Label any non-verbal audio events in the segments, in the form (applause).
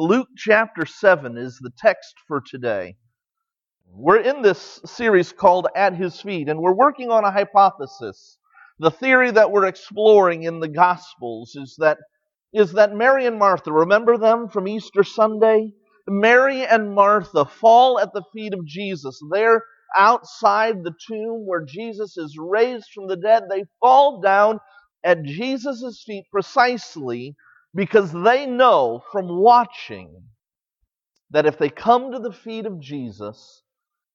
Luke chapter 7 is the text for today. We're in this series called At His Feet, and we're working on a hypothesis. The theory that we're exploring in the Gospels is that, is that Mary and Martha, remember them from Easter Sunday? Mary and Martha fall at the feet of Jesus. They're outside the tomb where Jesus is raised from the dead. They fall down at Jesus' feet precisely because they know from watching that if they come to the feet of Jesus,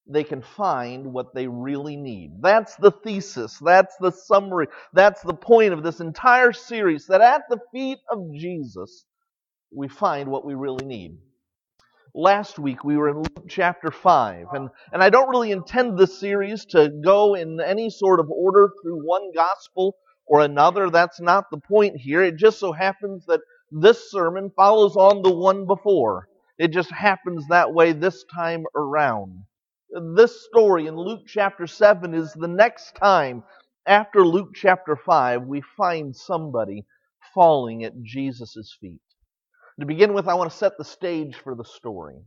they can find what they really need. That's the thesis. That's the summary. That's the point of this entire series that at the feet of Jesus, we find what we really need. Last week we were in Luke chapter 5, and, and I don't really intend this series to go in any sort of order through one gospel or another. That's not the point here. It just so happens that this sermon follows on the one before. It just happens that way this time around. This story in Luke chapter 7 is the next time after Luke chapter 5 we find somebody falling at Jesus' feet. To begin with, I want to set the stage for the story.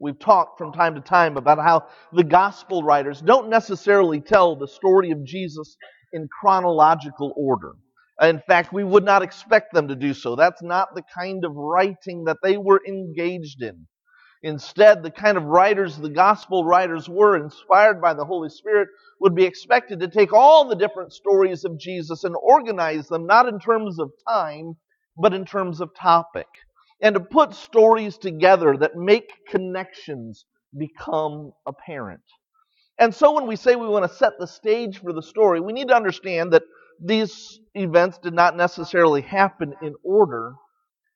We've talked from time to time about how the gospel writers don't necessarily tell the story of Jesus in chronological order. In fact, we would not expect them to do so. That's not the kind of writing that they were engaged in. Instead, the kind of writers the gospel writers were, inspired by the Holy Spirit, would be expected to take all the different stories of Jesus and organize them not in terms of time, but in terms of topic and to put stories together that make connections become apparent. And so when we say we want to set the stage for the story, we need to understand that these events did not necessarily happen in order.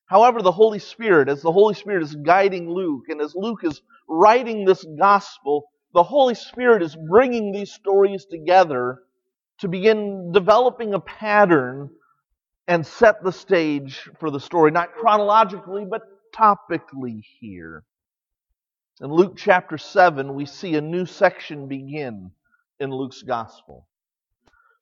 However, the Holy Spirit, as the Holy Spirit is guiding Luke, and as Luke is writing this gospel, the Holy Spirit is bringing these stories together to begin developing a pattern and set the stage for the story, not chronologically, but topically here. In Luke chapter 7, we see a new section begin in Luke's gospel.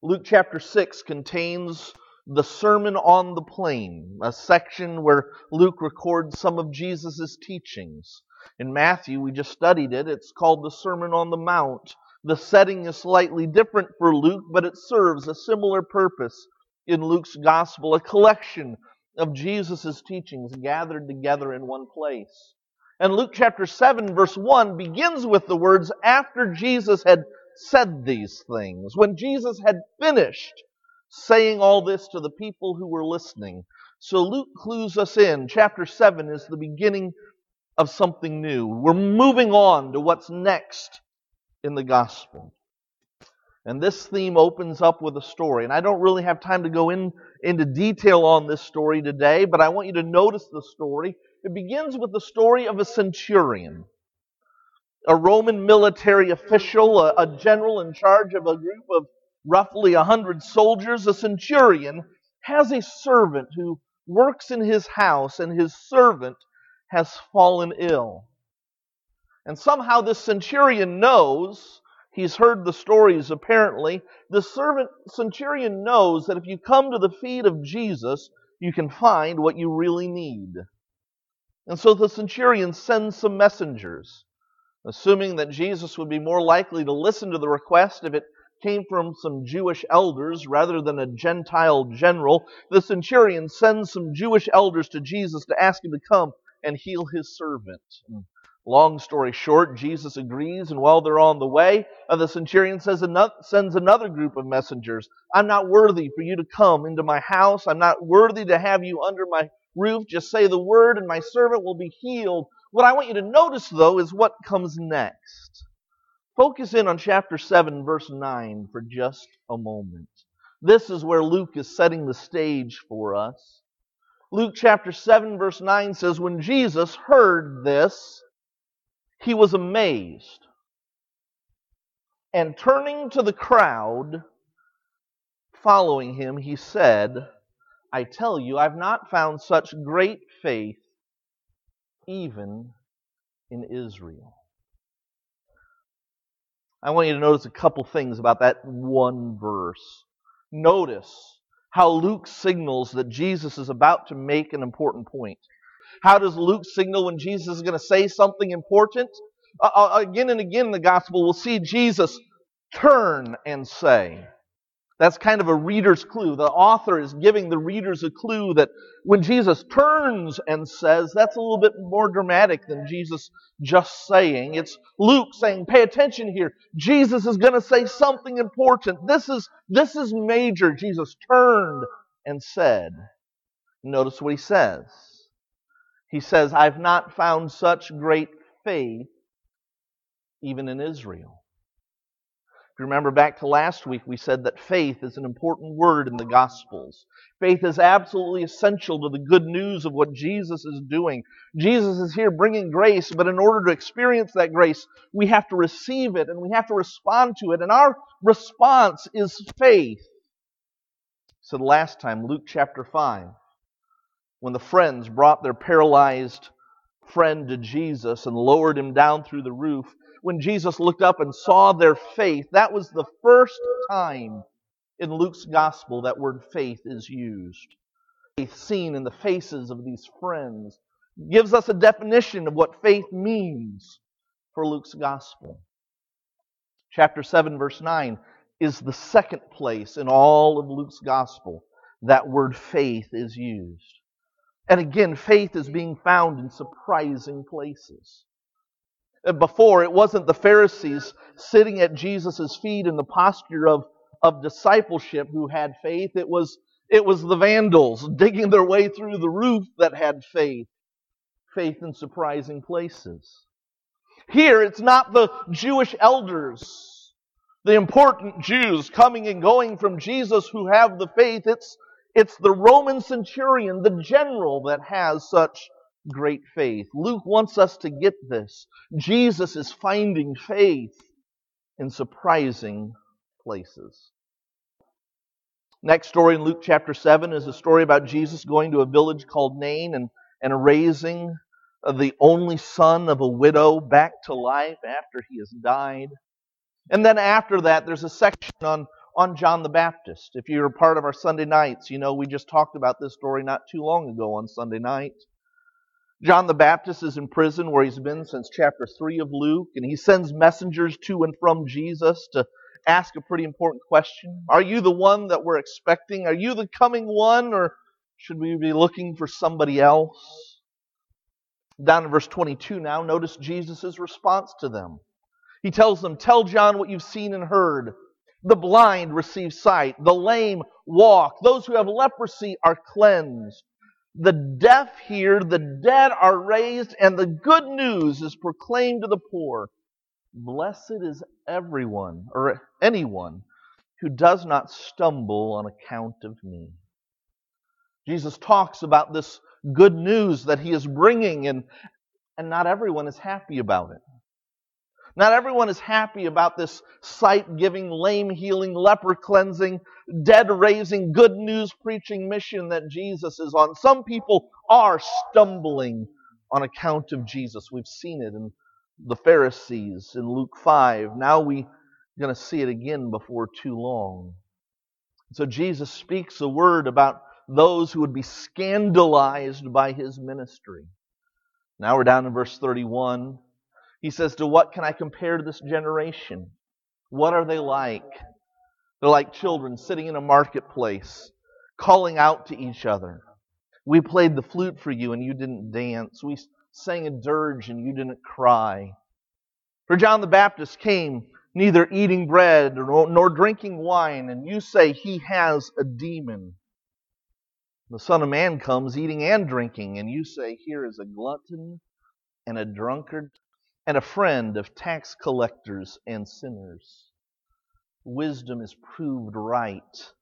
Luke chapter 6 contains the Sermon on the Plain, a section where Luke records some of Jesus' teachings. In Matthew, we just studied it, it's called the Sermon on the Mount. The setting is slightly different for Luke, but it serves a similar purpose in Luke's gospel, a collection of Jesus' teachings gathered together in one place. And Luke chapter 7, verse 1 begins with the words, after Jesus had said these things, when Jesus had finished saying all this to the people who were listening. So Luke clues us in. Chapter 7 is the beginning of something new. We're moving on to what's next in the gospel. And this theme opens up with a story. And I don't really have time to go in, into detail on this story today, but I want you to notice the story. It begins with the story of a centurion, a Roman military official, a, a general in charge of a group of roughly 100 soldiers. A centurion has a servant who works in his house, and his servant has fallen ill. And somehow this centurion knows He's heard the stories, apparently. The servant centurion knows that if you come to the feet of Jesus, you can find what you really need. And so the centurion sends some messengers, assuming that Jesus would be more likely to listen to the request if it came from some Jewish elders rather than a Gentile general. The centurion sends some Jewish elders to Jesus to ask him to come and heal his servant. Long story short, Jesus agrees, and while they're on the way, uh, the centurion another, sends another group of messengers. I'm not worthy for you to come into my house. I'm not worthy to have you under my roof. Just say the word, and my servant will be healed. What I want you to notice, though, is what comes next. Focus in on chapter 7, verse 9 for just a moment. This is where Luke is setting the stage for us. Luke chapter 7, verse 9 says, When Jesus heard this, he was amazed. And turning to the crowd following him, he said, I tell you, I've not found such great faith even in Israel. I want you to notice a couple things about that one verse. Notice how Luke signals that Jesus is about to make an important point. How does Luke signal when Jesus is going to say something important? Uh, again and again in the gospel, we'll see Jesus turn and say. That's kind of a reader's clue. The author is giving the readers a clue that when Jesus turns and says, that's a little bit more dramatic than Jesus just saying. It's Luke saying, pay attention here. Jesus is going to say something important. This is, this is major. Jesus turned and said. Notice what he says. He says, I've not found such great faith even in Israel. If you remember back to last week, we said that faith is an important word in the Gospels. Faith is absolutely essential to the good news of what Jesus is doing. Jesus is here bringing grace, but in order to experience that grace, we have to receive it and we have to respond to it. And our response is faith. So the last time, Luke chapter 5, when the friends brought their paralyzed friend to Jesus and lowered him down through the roof, when Jesus looked up and saw their faith, that was the first time in Luke's gospel that word faith is used. Faith seen in the faces of these friends gives us a definition of what faith means for Luke's gospel. Chapter 7, verse 9 is the second place in all of Luke's gospel that word faith is used. And again, faith is being found in surprising places. Before, it wasn't the Pharisees sitting at Jesus' feet in the posture of, of discipleship who had faith. It was, it was the vandals digging their way through the roof that had faith. Faith in surprising places. Here, it's not the Jewish elders, the important Jews coming and going from Jesus who have the faith. It's, it's the Roman centurion, the general, that has such great faith. Luke wants us to get this. Jesus is finding faith in surprising places. Next story in Luke chapter 7 is a story about Jesus going to a village called Nain and, and raising uh, the only son of a widow back to life after he has died. And then after that, there's a section on, on John the Baptist. If you're part of our Sunday nights, you know we just talked about this story not too long ago on Sunday night. John the Baptist is in prison where he's been since chapter 3 of Luke, and he sends messengers to and from Jesus to ask a pretty important question. Are you the one that we're expecting? Are you the coming one, or should we be looking for somebody else? Down in verse 22 now, notice Jesus' response to them. He tells them, Tell John what you've seen and heard. The blind receive sight, the lame walk, those who have leprosy are cleansed the deaf hear, the dead are raised, and the good news is proclaimed to the poor. Blessed is everyone, or anyone, who does not stumble on account of me. Jesus talks about this good news that he is bringing, and, and not everyone is happy about it. Not everyone is happy about this sight giving, lame healing, leper cleansing, dead raising, good news preaching mission that Jesus is on. Some people are stumbling on account of Jesus. We've seen it in the Pharisees in Luke 5. Now we're going to see it again before too long. So Jesus speaks a word about those who would be scandalized by his ministry. Now we're down in verse 31. He says, To what can I compare this generation? What are they like? They're like children sitting in a marketplace, calling out to each other. We played the flute for you and you didn't dance. We sang a dirge and you didn't cry. For John the Baptist came neither eating bread nor drinking wine, and you say he has a demon. The Son of Man comes eating and drinking, and you say, Here is a glutton and a drunkard, and a friend of tax collectors and sinners. Wisdom is proved right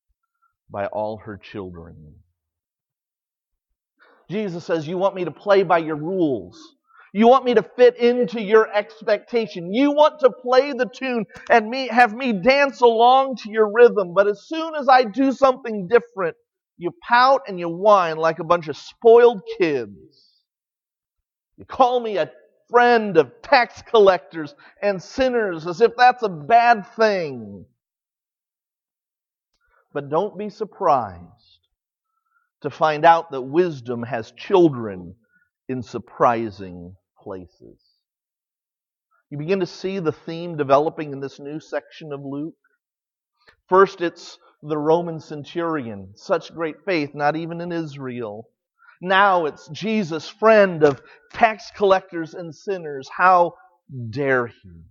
by all her children. Jesus says, You want me to play by your rules. You want me to fit into your expectation. You want to play the tune and me, have me dance along to your rhythm. But as soon as I do something different, you pout and you whine like a bunch of spoiled kids. You call me a friend of tax collectors and sinners as if that's a bad thing. But don't be surprised to find out that wisdom has children in surprising places. You begin to see the theme developing in this new section of Luke. First, it's the Roman centurion, such great faith, not even in Israel. Now it's Jesus, friend of tax collectors and sinners. How dare he?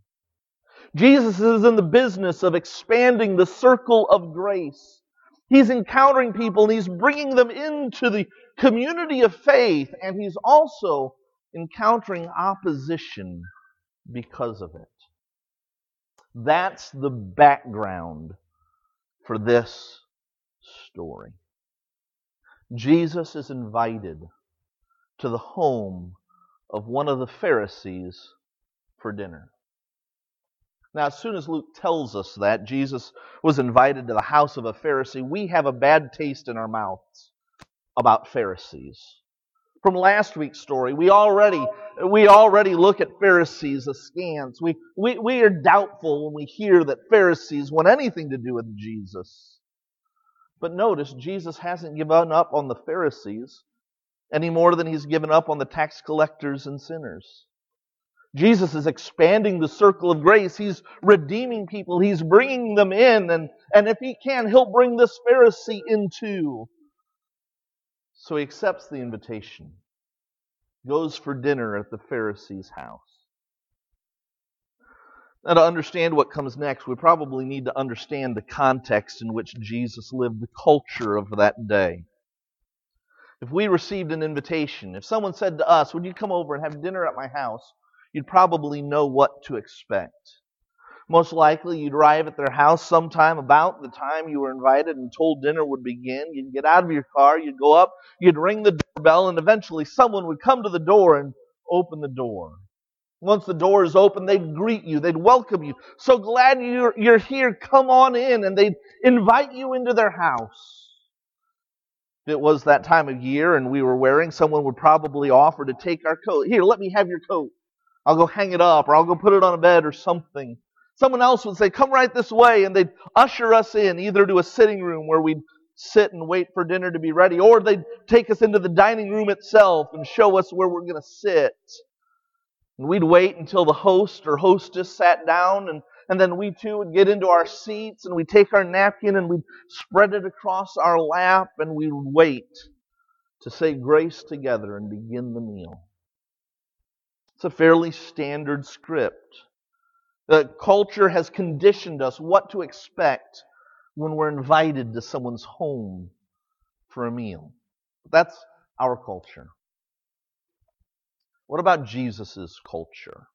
Jesus is in the business of expanding the circle of grace. He's encountering people and he's bringing them into the community of faith, and he's also encountering opposition because of it. That's the background for this story. Jesus is invited to the home of one of the Pharisees for dinner. Now, as soon as Luke tells us that Jesus was invited to the house of a Pharisee, we have a bad taste in our mouths about Pharisees. From last week's story, we already, we already look at Pharisees askance. We, we, we are doubtful when we hear that Pharisees want anything to do with Jesus. But notice, Jesus hasn't given up on the Pharisees any more than he's given up on the tax collectors and sinners. Jesus is expanding the circle of grace. He's redeeming people. He's bringing them in. And, and if he can, he'll bring this Pharisee in too. So he accepts the invitation, goes for dinner at the Pharisee's house. Now, to understand what comes next, we probably need to understand the context in which Jesus lived, the culture of that day. If we received an invitation, if someone said to us, Would you come over and have dinner at my house? you'd probably know what to expect. Most likely, you'd arrive at their house sometime about the time you were invited and told dinner would begin. You'd get out of your car, you'd go up, you'd ring the doorbell, and eventually someone would come to the door and open the door. Once the door is open, they'd greet you, they'd welcome you. So glad you're, you're here, come on in, and they'd invite you into their house. If it was that time of year and we were wearing, someone would probably offer to take our coat. Here, let me have your coat. I'll go hang it up, or I'll go put it on a bed or something. Someone else would say, Come right this way, and they'd usher us in, either to a sitting room where we'd sit and wait for dinner to be ready, or they'd take us into the dining room itself and show us where we're going to sit. And we'd wait until the host or hostess sat down, and, and then we too would get into our seats, and we'd take our napkin and we'd spread it across our lap, and we'd wait to say grace together and begin the meal. It's a fairly standard script. The culture has conditioned us what to expect when we're invited to someone's home for a meal. That's our culture. What about Jesus' culture?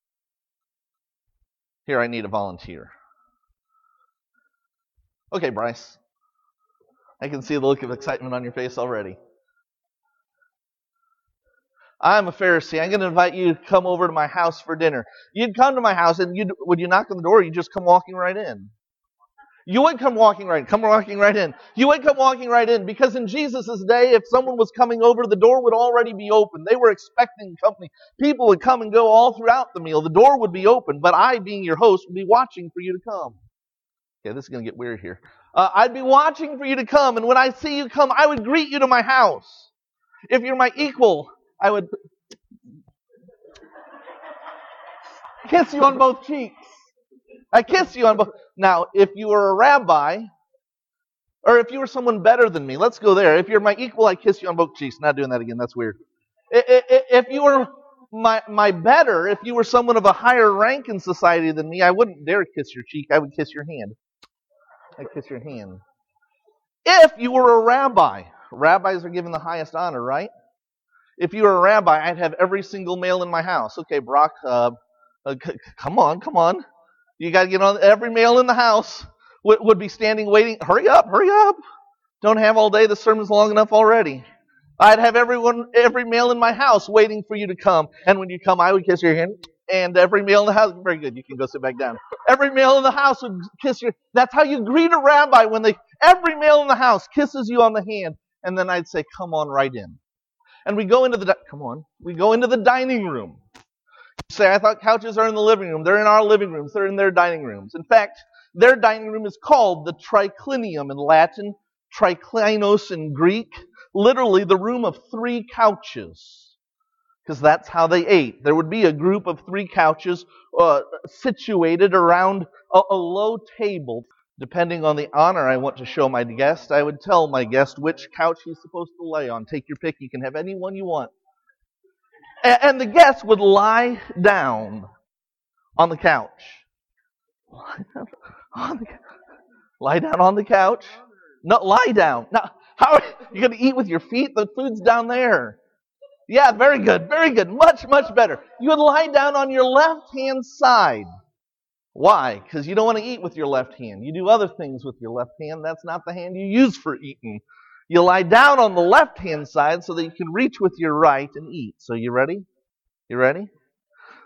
Here, I need a volunteer. Okay, Bryce. I can see the look of excitement on your face already. I'm a Pharisee. I'm going to invite you to come over to my house for dinner. You'd come to my house, and you'd, would you knock on the door? You'd just come walking right in. You would come walking right in. Come walking right in. You would come walking right in because in Jesus' day, if someone was coming over, the door would already be open. They were expecting company. People would come and go all throughout the meal. The door would be open, but I, being your host, would be watching for you to come. Okay, this is going to get weird here. Uh, I'd be watching for you to come, and when I see you come, I would greet you to my house. If you're my equal, I would kiss you on both cheeks. I kiss you on both. Now, if you were a rabbi, or if you were someone better than me, let's go there. If you're my equal, I kiss you on both cheeks. Not doing that again. That's weird. If you were my, my better, if you were someone of a higher rank in society than me, I wouldn't dare kiss your cheek. I would kiss your hand. I'd kiss your hand. If you were a rabbi, rabbis are given the highest honor, right? if you were a rabbi, I'd have every single male in my house. Okay, Brock, uh, uh, c- come on, come on. You got to get on. Every male in the house would, would be standing waiting. Hurry up, hurry up. Don't have all day. The sermon's long enough already. I'd have everyone, every male in my house waiting for you to come. And when you come, I would kiss your hand. And every male in the house, very good. You can go sit back down. Every male in the house would kiss your. That's how you greet a rabbi when they. Every male in the house kisses you on the hand, and then I'd say, "Come on, right in." and we go into the come on, we go into the dining room. Say, I thought couches are in the living room. They're in our living rooms. They're in their dining rooms. In fact, their dining room is called the triclinium in Latin, triclinos in Greek, literally the room of three couches. because that's how they ate. There would be a group of three couches uh, situated around a, a low table. Depending on the honor I want to show my guest, I would tell my guest which couch he's supposed to lay on. Take your pick. You can have any one you want. And, the guest would lie down on the couch. Lie (laughs) down on the, lie down on the couch. No, lie down. Now, how are you going to eat with your feet? The food's down there. Yeah, very good, very good. Much, much better. You would lie down on your left hand side. Why? Because you don't want to eat with your left hand. You do other things with your left hand. That's not the hand you use for eating. You lie down on the left hand side so that you can reach with your right and eat. So you ready? You ready?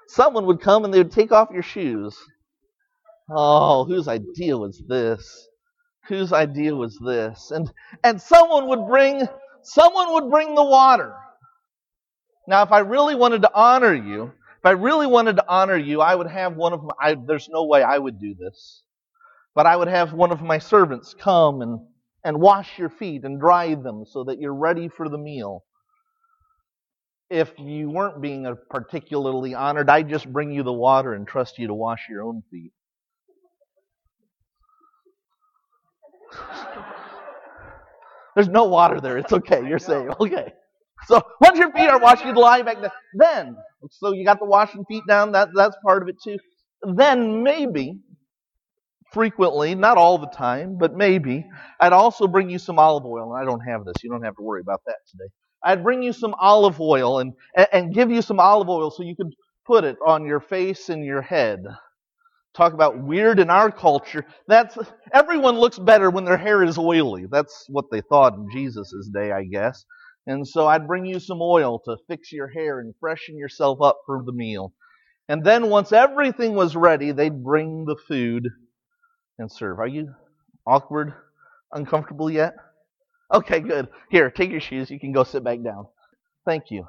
Someone would come and they would take off your shoes. Oh, whose idea was this? Whose idea was this? And and someone would bring someone would bring the water. Now, if I really wanted to honor you, if I really wanted to honor you, I would have one of my, I, there's no way I would do this, but I would have one of my servants come and, and wash your feet and dry them so that you're ready for the meal. If you weren't being particularly honored, I'd just bring you the water and trust you to wash your own feet. (laughs) There's no water there. It's okay. You're safe. Okay. So once your feet are washed, you lie back down. Then, so you got the washing feet down. That that's part of it too. Then maybe, frequently, not all the time, but maybe, I'd also bring you some olive oil. And I don't have this. You don't have to worry about that today. I'd bring you some olive oil and and give you some olive oil so you could put it on your face and your head. Talk about weird in our culture. That's everyone looks better when their hair is oily. That's what they thought in Jesus' day, I guess. And so I'd bring you some oil to fix your hair and freshen yourself up for the meal. And then once everything was ready, they'd bring the food and serve. Are you awkward, uncomfortable yet? Okay, good. Here, take your shoes. You can go sit back down. Thank you.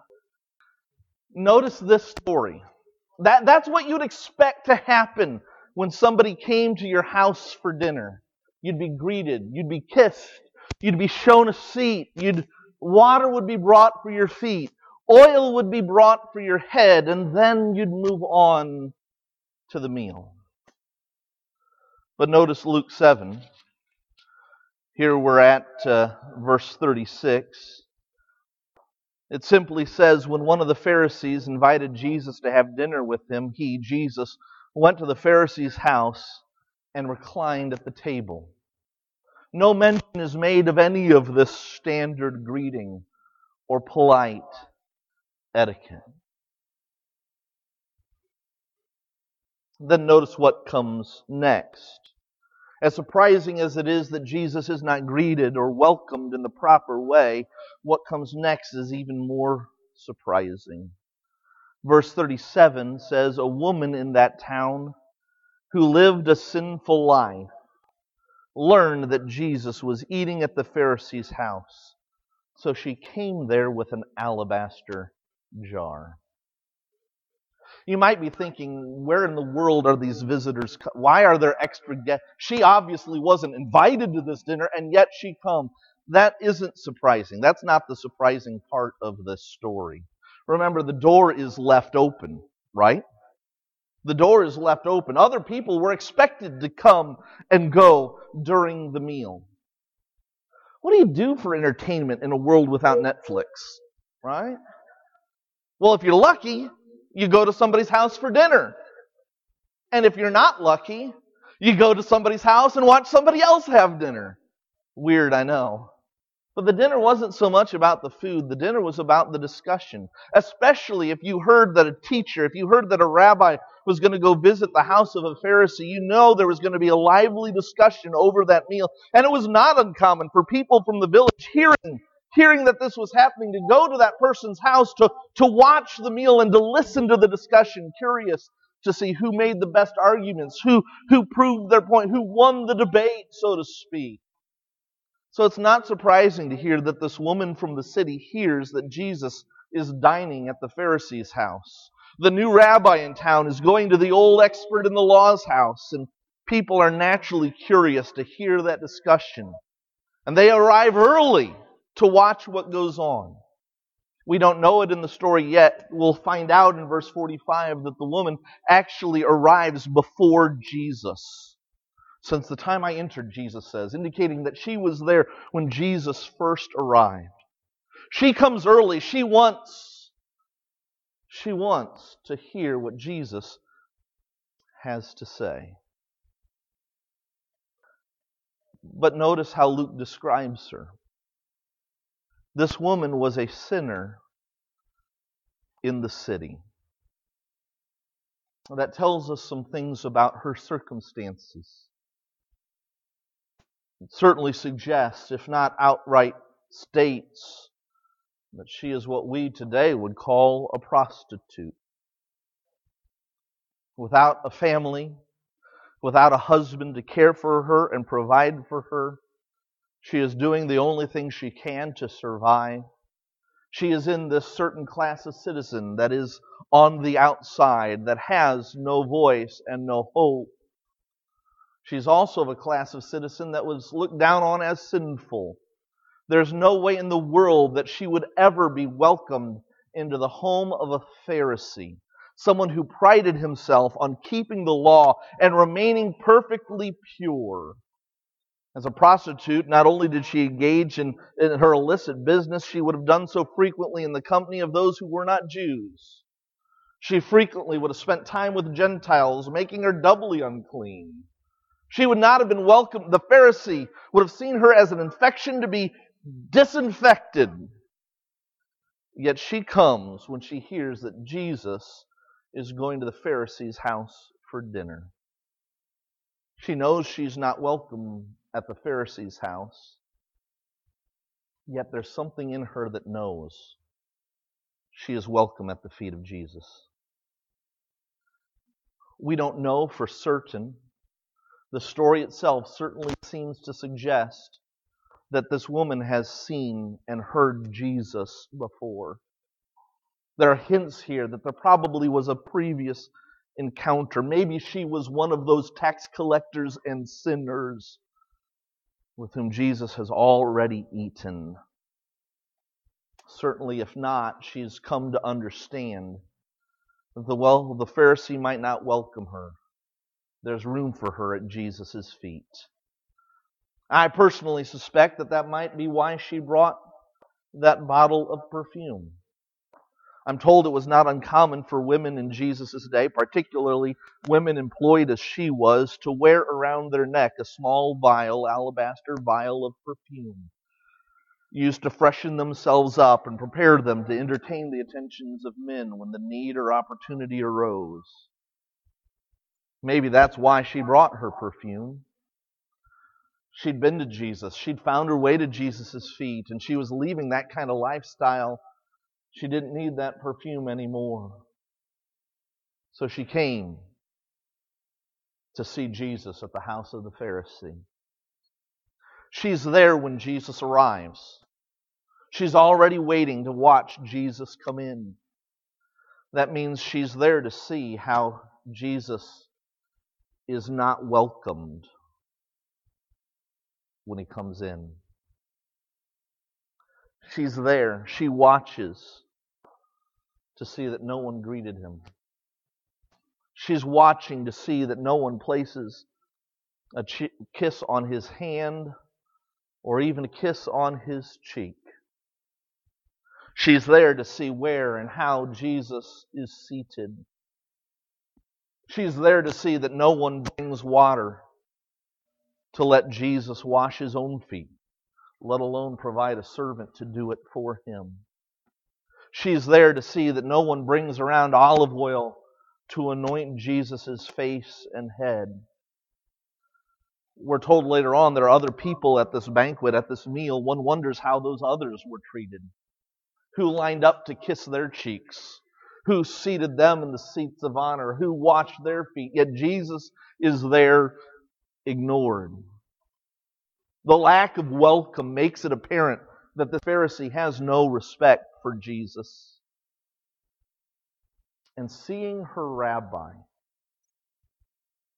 Notice this story. That, that's what you'd expect to happen when somebody came to your house for dinner. You'd be greeted, you'd be kissed, you'd be shown a seat, you'd water would be brought for your feet, oil would be brought for your head, and then you'd move on to the meal. But notice Luke 7. Here we're at uh, verse 36. It simply says, When one of the Pharisees invited Jesus to have dinner with him, he, Jesus, went to the Pharisee's house and reclined at the table. No mention is made of any of this standard greeting or polite etiquette. Then notice what comes next. As surprising as it is that Jesus is not greeted or welcomed in the proper way, what comes next is even more surprising. Verse 37 says, A woman in that town who lived a sinful life learned that Jesus was eating at the Pharisee's house. So she came there with an alabaster jar. You might be thinking, where in the world are these visitors? Why are there extra guests? She obviously wasn't invited to this dinner, and yet she comes. That isn't surprising. That's not the surprising part of this story. Remember, the door is left open, right? The door is left open. Other people were expected to come and go during the meal. What do you do for entertainment in a world without Netflix? Right? Well, if you're lucky, you go to somebody's house for dinner. And if you're not lucky, you go to somebody's house and watch somebody else have dinner. Weird, I know. But the dinner wasn't so much about the food, the dinner was about the discussion. Especially if you heard that a teacher, if you heard that a rabbi was going to go visit the house of a Pharisee, you know there was going to be a lively discussion over that meal. And it was not uncommon for people from the village hearing hearing that this was happening to go to that person's house to, to watch the meal and to listen to the discussion, curious to see who made the best arguments, who, who proved their point, who won the debate, so to speak. So it's not surprising to hear that this woman from the city hears that Jesus is dining at the Pharisee's house. The new rabbi in town is going to the old expert in the law's house, and people are naturally curious to hear that discussion. And they arrive early to watch what goes on. We don't know it in the story yet. We'll find out in verse 45 that the woman actually arrives before Jesus. Since the time I entered, Jesus says, indicating that she was there when Jesus first arrived. She comes early. She wants, she wants to hear what Jesus has to say. But notice how Luke describes her. This woman was a sinner in the city. That tells us some things about her circumstances. It certainly suggests, if not outright states, that she is what we today would call a prostitute. Without a family, without a husband to care for her and provide for her, she is doing the only thing she can to survive. She is in this certain class of citizen that is on the outside, that has no voice and no hope. She's also of a class of citizen that was looked down on as sinful. There's no way in the world that she would ever be welcomed into the home of a Pharisee, someone who prided himself on keeping the law and remaining perfectly pure. As a prostitute, not only did she engage in, in, her illicit business, she would have done so frequently in the company of those who were not Jews. She frequently would have spent time with Gentiles, making her doubly unclean. She would not have been welcome. The Pharisee would have seen her as an infection to be disinfected. Yet she comes when she hears that Jesus is going to the Pharisee's house for dinner. She knows she's not welcome at the Pharisee's house, yet there's something in her that knows she is welcome at the feet of Jesus. We don't know for certain. The story itself certainly seems to suggest that this woman has seen and heard Jesus before. There are hints here that there probably was a previous encounter. Maybe she was one of those tax collectors and sinners with whom Jesus has already eaten. Certainly, if not, she's come to understand that the, well, the Pharisee might not welcome her. There's room for her at Jesus' feet. I personally suspect that that might be why she brought that bottle of perfume. I'm told it was not uncommon for women in Jesus' day, particularly women employed as she was, to wear around their neck a small vial, alabaster vial of perfume, used to freshen themselves up and prepare them to entertain the attentions of men when the need or opportunity arose. Maybe that's why she brought her perfume. She'd been to Jesus. She'd found her way to Jesus' feet, and she was leaving that kind of lifestyle she didn't need that perfume anymore. So she came to see Jesus at the house of the Pharisee. She's there when Jesus arrives. She's already waiting to watch Jesus come in. That means she's there to see how Jesus is not welcomed when he comes in. She's there. She watches to see that no one greeted him. She's watching to see that no one places a kiss on his hand or even a kiss on his cheek. She's there to see where and how Jesus is seated. She's there to see that no one brings water to let Jesus wash his own feet, let alone provide a servant to do it for him. She's there to see that no one brings around olive oil to anoint Jesus' face and head. We're told later on there are other people at this banquet, at this meal. One wonders how those others were treated. Who lined up to kiss their cheeks? Who seated them in the seats of honor? Who washed their feet? Yet Jesus is there ignored. The lack of welcome makes it apparent that the Pharisee has no respect for Jesus. And seeing her rabbi,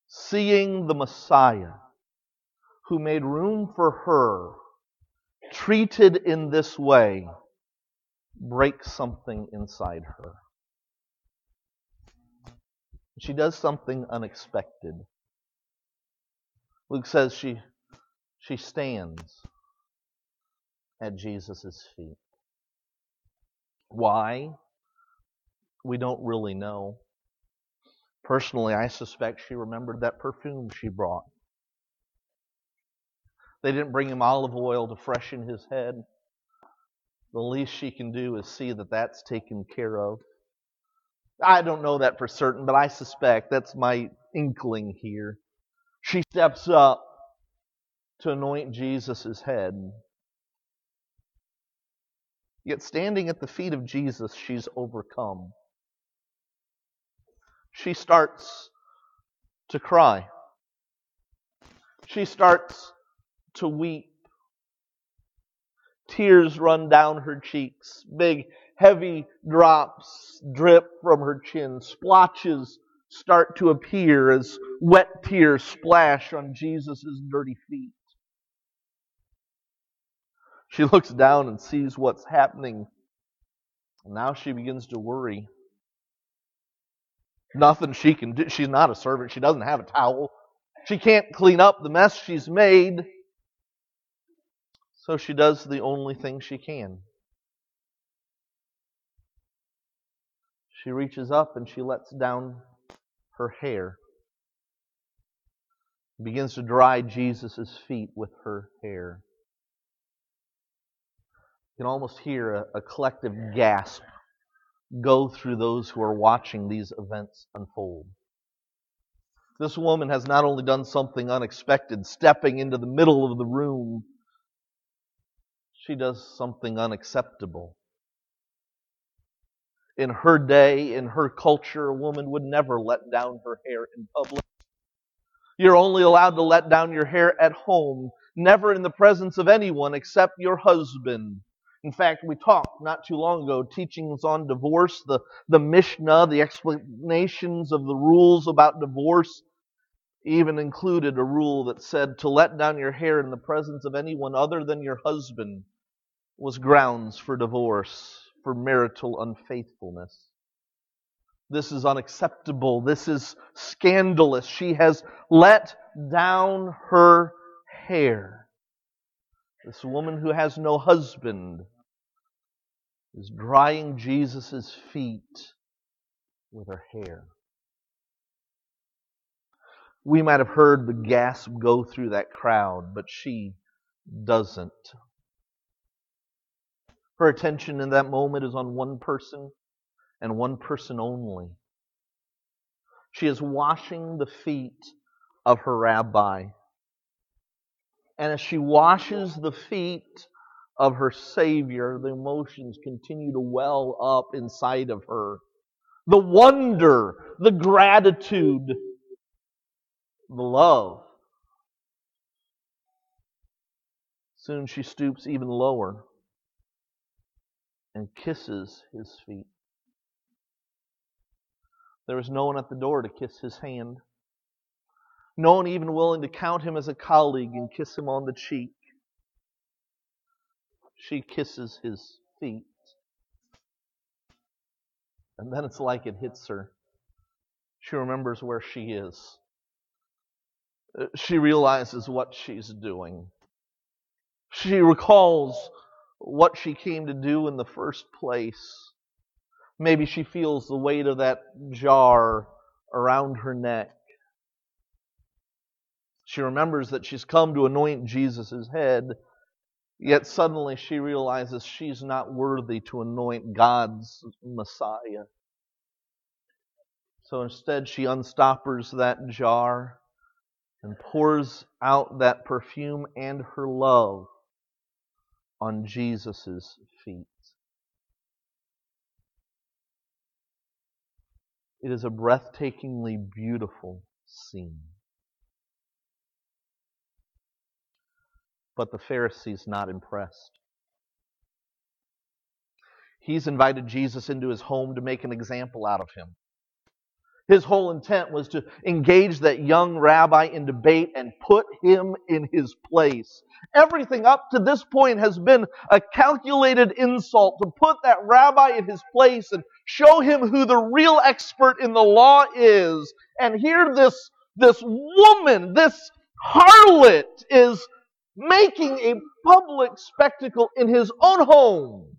seeing the Messiah, who made room for her, treated in this way, breaks something inside her. She does something unexpected. Luke says she, she stands at Jesus' feet. Why? We don't really know. Personally, I suspect she remembered that perfume she brought. They didn't bring him olive oil to freshen his head. The least she can do is see that that's taken care of. I don't know that for certain, but I suspect that's my inkling here. She steps up to anoint Jesus' head. Yet standing at the feet of Jesus, she's overcome. She starts to cry. She starts to weep. Tears run down her cheeks. Big, heavy drops drip from her chin. Splotches start to appear as wet tears splash on Jesus' dirty feet. She (laughs) looks down and sees what's happening. Now she begins to worry. Nothing she can do. She's not a servant. She doesn't have a towel. She can't clean up the mess she's made. So she does the only thing she can. She reaches up and she lets down her hair. Begins to dry Jesus' feet with her hair. You can almost hear a, a collective gasp go through those who are watching these events unfold. This woman has not only done something unexpected, stepping into the middle of the room, she does something unacceptable. In her day, in her culture, a woman would never let down her hair in public. You're only allowed to let down your hair at home, never in the presence of anyone except your husband. In fact, we talked not too long ago, teachings on divorce, the, the Mishnah, the explanations of the rules about divorce, even included a rule that said to let down your hair in the presence of anyone other than your husband was grounds for divorce, for marital unfaithfulness. This is unacceptable. This is scandalous. She has let down her hair. This woman who has no husband is drying Jesus' feet with her hair. We might have heard the gasp go through that crowd, but she doesn't. Her attention in that moment is on one person and one person only. She is washing the feet of her rabbi. And as she washes the feet of her Savior, the emotions continue to well up inside of her. The wonder, the gratitude, the love. Soon she stoops even lower and kisses his feet. There is no one at the door to kiss his hand. No one even willing to count him as a colleague and kiss him on the cheek she kisses his feet. And then it's like it hits her. She remembers where she is. Uh, she realizes what she's doing. She recalls what she came to do in the first place. Maybe she feels the weight of that jar around her neck. She remembers that she's come to anoint Jesus' head Yet suddenly she realizes she's not worthy to anoint God's Messiah. So instead, she unstoppers that jar and pours out that perfume and her love on Jesus' feet. It is a breathtakingly beautiful scene. But the Pharisee's not impressed. He's invited Jesus into his home to make an example out of him. His whole intent was to engage that young rabbi in debate and put him in his place. Everything up to this point has been a calculated insult to put that rabbi in his place and show him who the real expert in the law is. And here this, this woman, this harlot is making a public spectacle in his own home.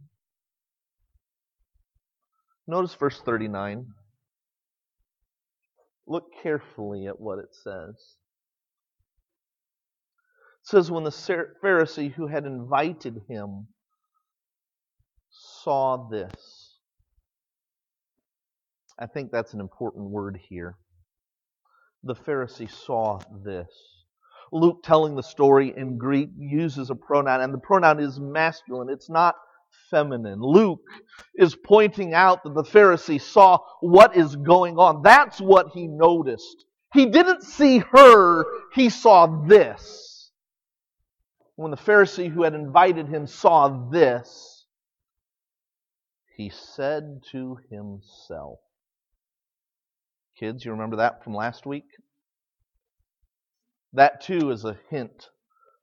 Notice verse 39. Look carefully at what it says. It says, When the Pharisee who had invited him saw this. I think that's an important word here. The Pharisee saw this. Luke telling the story in Greek uses a pronoun, and the pronoun is masculine. It's not feminine. Luke is pointing out that the Pharisee saw what is going on. That's what he noticed. He didn't see her, he saw this. When the Pharisee who had invited him saw this, he said to himself, Kids, you remember that from last week? That too is a hint,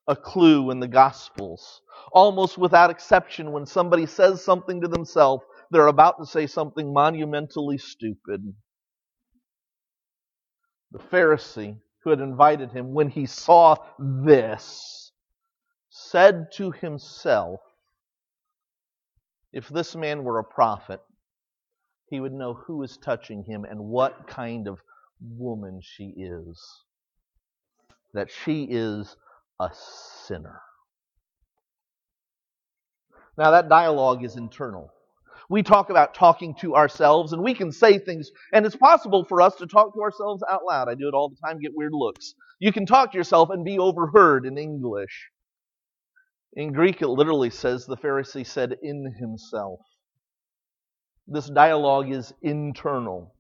a clue in the Gospels. Almost without exception, when somebody says something to themselves, they're about to say something monumentally stupid. The Pharisee who had invited him, when he saw this, said to himself, If this man were a prophet, he would know who is touching him and what kind of woman she is that she is a sinner. Now, that dialogue is internal. We talk about talking to ourselves, and we can say things, and it's possible for us to talk to ourselves out loud. I do it all the time, get weird looks. You can talk to yourself and be overheard in English. In Greek, it literally says the Pharisee said in himself. This dialogue is internal.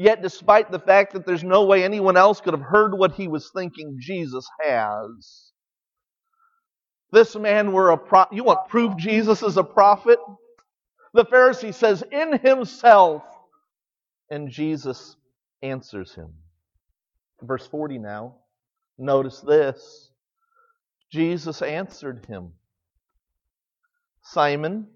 Yet, despite the fact that there's no way anyone else could have heard what he was thinking, Jesus has. This man were a prophet. You want proof Jesus is a prophet? The Pharisee says, in himself. And Jesus answers him. Verse 40 now. Notice this. Jesus answered him Simon,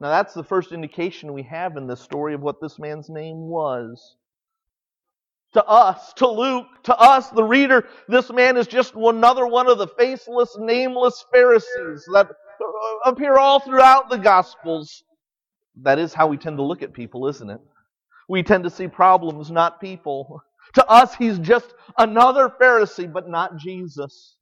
Now, that's the first indication we have in this story of what this man's name was. To us, to Luke, to us, the reader, this man is just another one of the faceless, nameless Pharisees that appear all throughout the Gospels. That is how we tend to look at people, isn't it? We tend to see problems, not people. To us, he's just another Pharisee, but not Jesus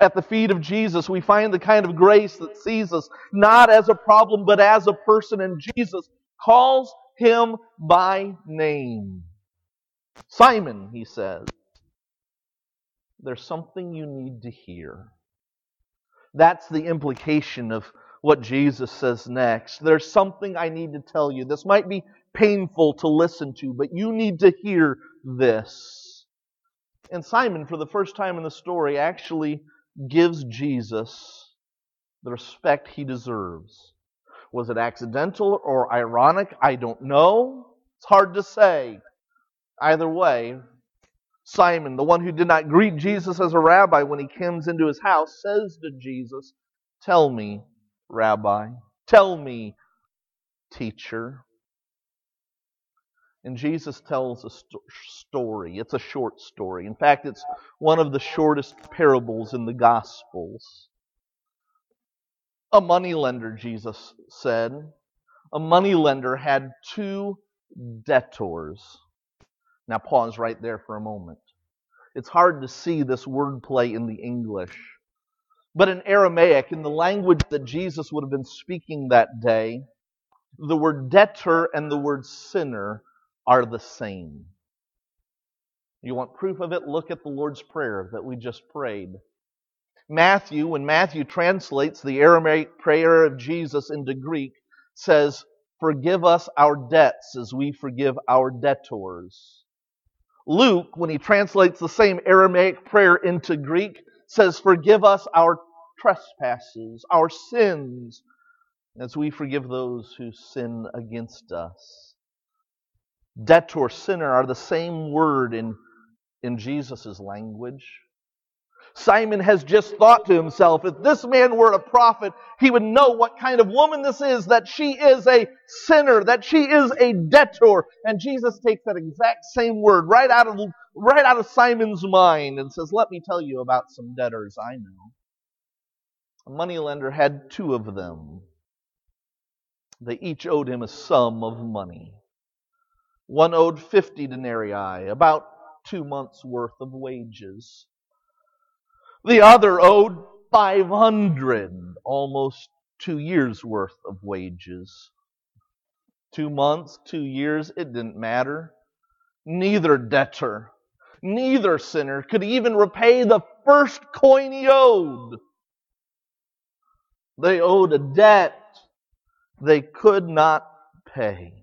at the feet of Jesus, we find the kind of grace that sees us not as a problem, but as a person. And Jesus calls him by name. Simon, he says, there's something you need to hear. That's the implication of what Jesus says next. There's something I need to tell you. This might be painful to listen to, but you need to hear this. And Simon, for the first time in the story, actually gives Jesus the respect he deserves. Was it accidental or ironic? I don't know. It's hard to say. Either way, Simon, the one who did not greet Jesus as a rabbi when he comes into his house, says to Jesus, Tell me, Rabbi, tell me, teacher. And Jesus tells a st- story. It's a short story. In fact, it's one of the shortest parables in the Gospels. A moneylender, Jesus said, a moneylender had two debtors. Now, pause right there for a moment. It's hard to see this wordplay in the English. But in Aramaic, in the language that Jesus would have been speaking that day, the word debtor and the word sinner are the same. You want proof of it? Look at the Lord's Prayer that we just prayed. Matthew, when Matthew translates the Aramaic prayer of Jesus into Greek, says, Forgive us our debts as we forgive our debtors. Luke, when he translates the same Aramaic prayer into Greek, says, Forgive us our trespasses, our sins. as we forgive those who sin against us. Debtor, sinner are the same word in, in Jesus' language. Simon has just thought to himself, if this man were a prophet, he would know what kind of woman this is, that she is a sinner, that she is a debtor. And Jesus takes that exact same word right out of, right out of Simon's mind and says, let me tell you about some debtors I know. A moneylender had two of them. They each owed him a sum of money. One owed 50 denarii, about two months' worth of wages. The other owed 500, almost two years' worth of wages. Two months, two years, it didn't matter. Neither debtor, neither sinner could even repay the first coin he owed. They owed a debt they could not pay.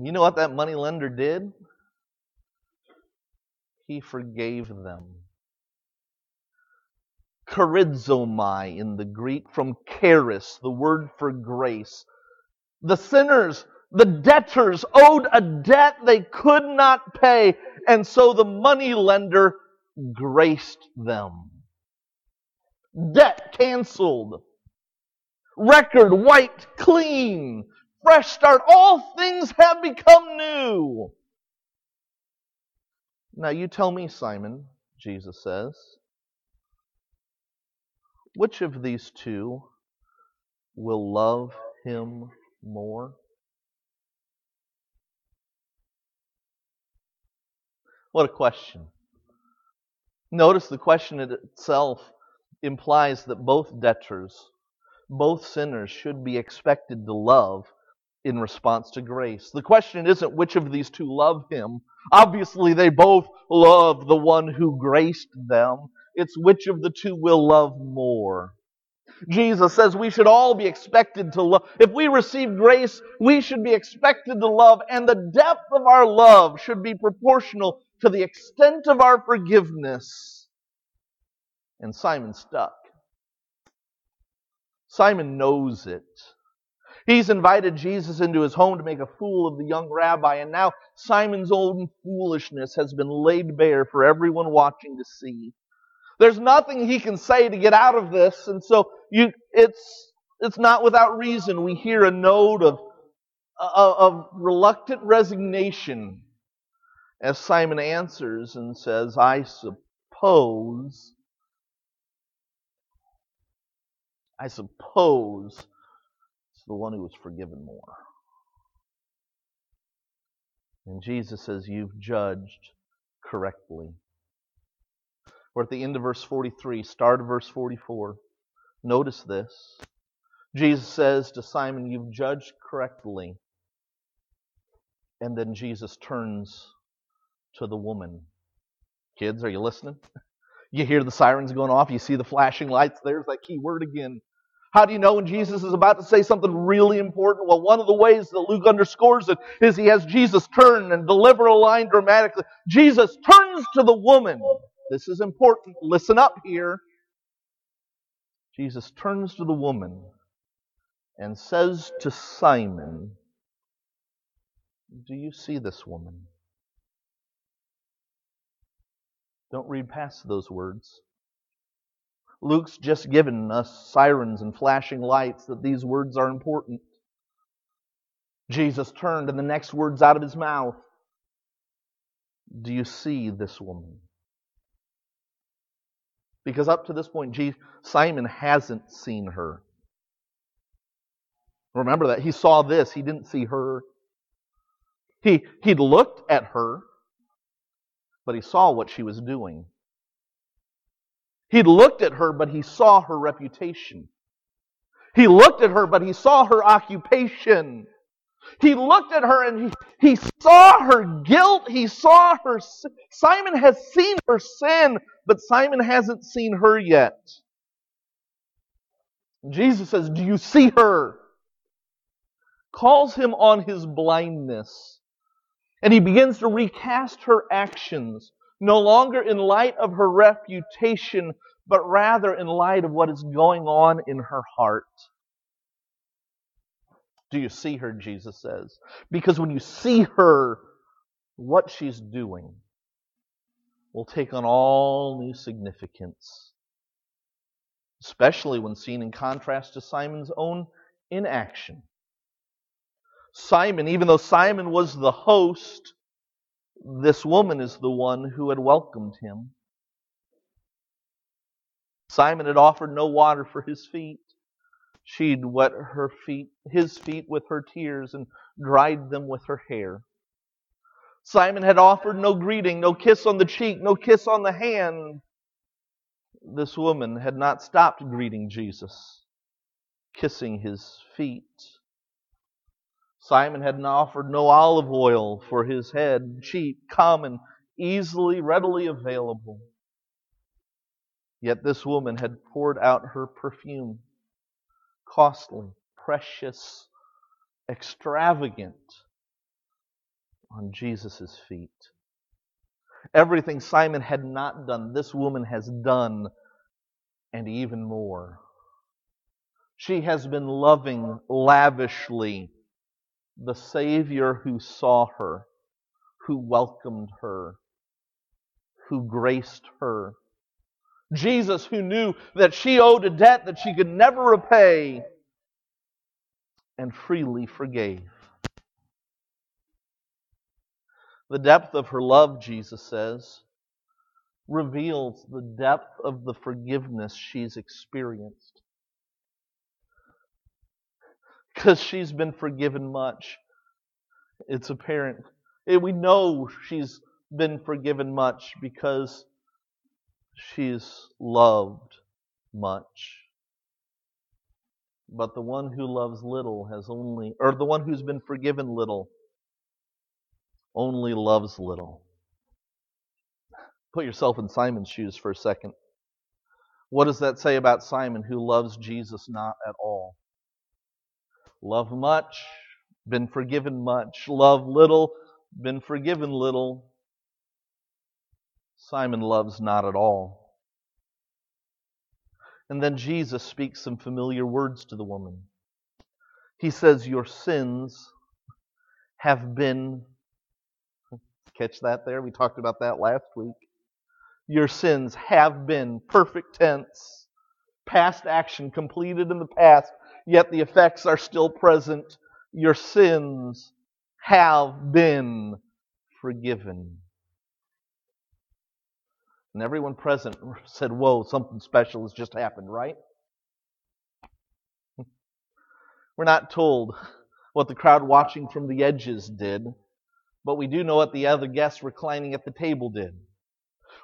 You know what that money lender did? He forgave them. Charizomai in the Greek, from charis, the word for grace. The sinners, the debtors owed a debt they could not pay, and so the money lender graced them. Debt canceled. Record wiped clean. Fresh start. All things have become new. Now you tell me, Simon, Jesus says, which of these two will love him more? What a question. Notice the question itself implies that both debtors, both sinners should be expected to love in response to grace. The question isn't which of these two love him. Obviously, they both love the one who graced them. It's which of the two will love more. Jesus says we should all be expected to love. If we receive grace, we should be expected to love, and the depth of our love should be proportional to the extent of our forgiveness. And Simon stuck. Simon knows it. He's invited Jesus into his home to make a fool of the young rabbi, and now Simon's own foolishness has been laid bare for everyone watching to see. There's nothing he can say to get out of this, and so you, it's, it's not without reason we hear a note of, of, of reluctant resignation as Simon answers and says, I suppose, I suppose the one who was forgiven more. And Jesus says, You've judged correctly. We're at the end of verse 43, start of verse 44. Notice this. Jesus says to Simon, You've judged correctly. And then Jesus turns to the woman. Kids, are you listening? (laughs) You hear the sirens going off, you see the flashing lights. There's that key word again. How do you know when Jesus is about to say something really important? Well, one of the ways that Luke underscores it is he has Jesus turn and deliver a line dramatically. Jesus turns to the woman. This is important. Listen up here. Jesus turns to the woman and says to Simon, Do you see this woman? Don't read past those words. Luke's just given us sirens and flashing lights that these words are important. Jesus turned, and the next words out of his mouth Do you see this woman? Because up to this point, Simon hasn't seen her. Remember that. He saw this, he didn't see her. He, he'd looked at her, but he saw what she was doing. He looked at her, but he saw her reputation. He looked at her, but he saw her occupation. He looked at her and he, he saw her guilt. He saw her. Simon has seen her sin, but Simon hasn't seen her yet. Jesus says, Do you see her? Calls him on his blindness. And he begins to recast her actions no longer in light of her reputation, but rather in light of what is going on in her heart. Do you see her, Jesus says? Because when you see her, what she's doing will take on all new significance, especially when seen in contrast to Simon's own inaction. Simon, even though Simon was the host, this woman is the one who had welcomed him. Simon had offered no water for his feet. She'd wet her feet, his feet with her tears and dried them with her hair. Simon had offered no greeting, no kiss on the cheek, no kiss on the hand. This woman had not stopped greeting Jesus, kissing his feet. Simon hadn't offered no olive oil for his head, cheap, common, easily, readily available. Yet this woman had poured out her perfume, costly, precious, extravagant, on Jesus' feet. Everything Simon had not done, this woman has done, and even more. She has been loving lavishly the Savior who saw her, who welcomed her, who graced her. Jesus who knew that she owed a debt that she could never repay and freely forgave. The depth of her love, Jesus says, reveals the depth of the forgiveness she's experienced. Because she's been forgiven much. It's apparent. We know she's been forgiven much because she's loved much. But the one who loves little has only, or the one who's been forgiven little, only loves little. Put yourself in Simon's shoes for a second. What does that say about Simon who loves Jesus not at all? Love much, been forgiven much. Love little, been forgiven little. Simon loves not at all. And then Jesus speaks some familiar words to the woman. He says, Your sins have been Catch that there? We talked about that last week. Your sins have been perfect tense, past action completed in the past, yet the effects are still present. Your sins have been forgiven. And everyone present said, Whoa, something special has just happened, right? We're not told what the crowd watching from the edges did but we do know what the other guests reclining at the table did.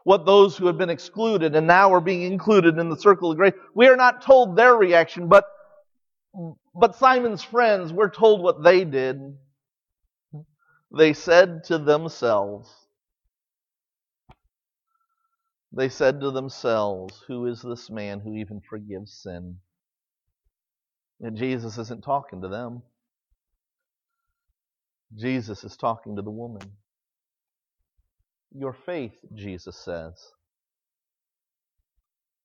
What those who had been excluded and now are being included in the circle of grace. We are not told their reaction, but, but Simon's friends, we're told what they did. They said to themselves, they said to themselves, Who is this man who even forgives sin? And Jesus isn't talking to them. Jesus is talking to the woman. Your faith, Jesus says.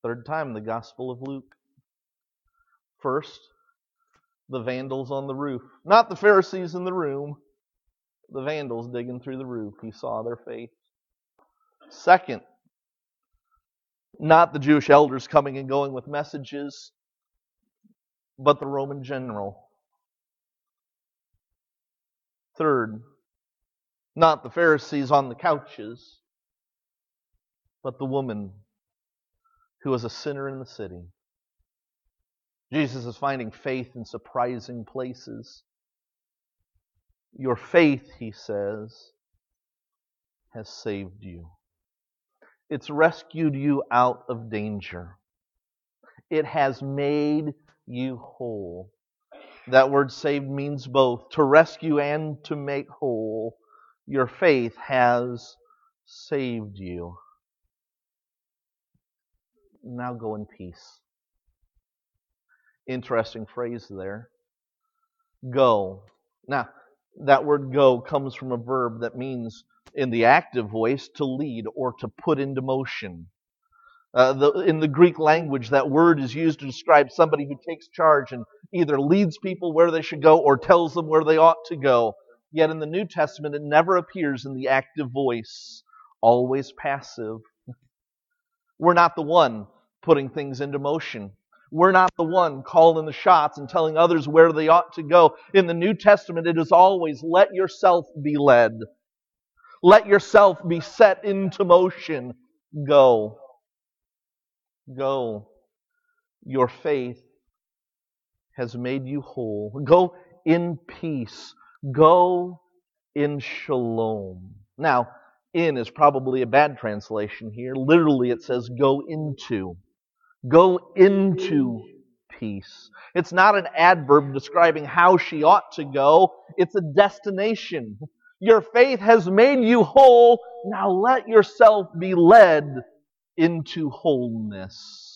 Third time in the Gospel of Luke. First, the vandals on the roof. Not the Pharisees in the room, the vandals digging through the roof. He saw their faith. Second, not the Jewish elders coming and going with messages, but the Roman general Third, not the Pharisees on the couches, but the woman who was a sinner in the city. Jesus is finding faith in surprising places. Your faith, he says, has saved you. It's rescued you out of danger. It has made you whole. That word saved means both to rescue and to make whole. Your faith has saved you. Now go in peace. Interesting phrase there. Go. Now, that word go comes from a verb that means, in the active voice, to lead or to put into motion. Uh, the, in the Greek language, that word is used to describe somebody who takes charge and either leads people where they should go or tells them where they ought to go. Yet in the New Testament, it never appears in the active voice, always passive. We're not the one putting things into motion. We're not the one calling the shots and telling others where they ought to go. In the New Testament, it is always let yourself be led. Let yourself be set into motion. Go. Go. Your faith has made you whole. Go in peace. Go in shalom. Now, in is probably a bad translation here. Literally, it says go into. Go into peace. It's not an adverb describing how she ought to go, it's a destination. Your faith has made you whole. Now let yourself be led into wholeness.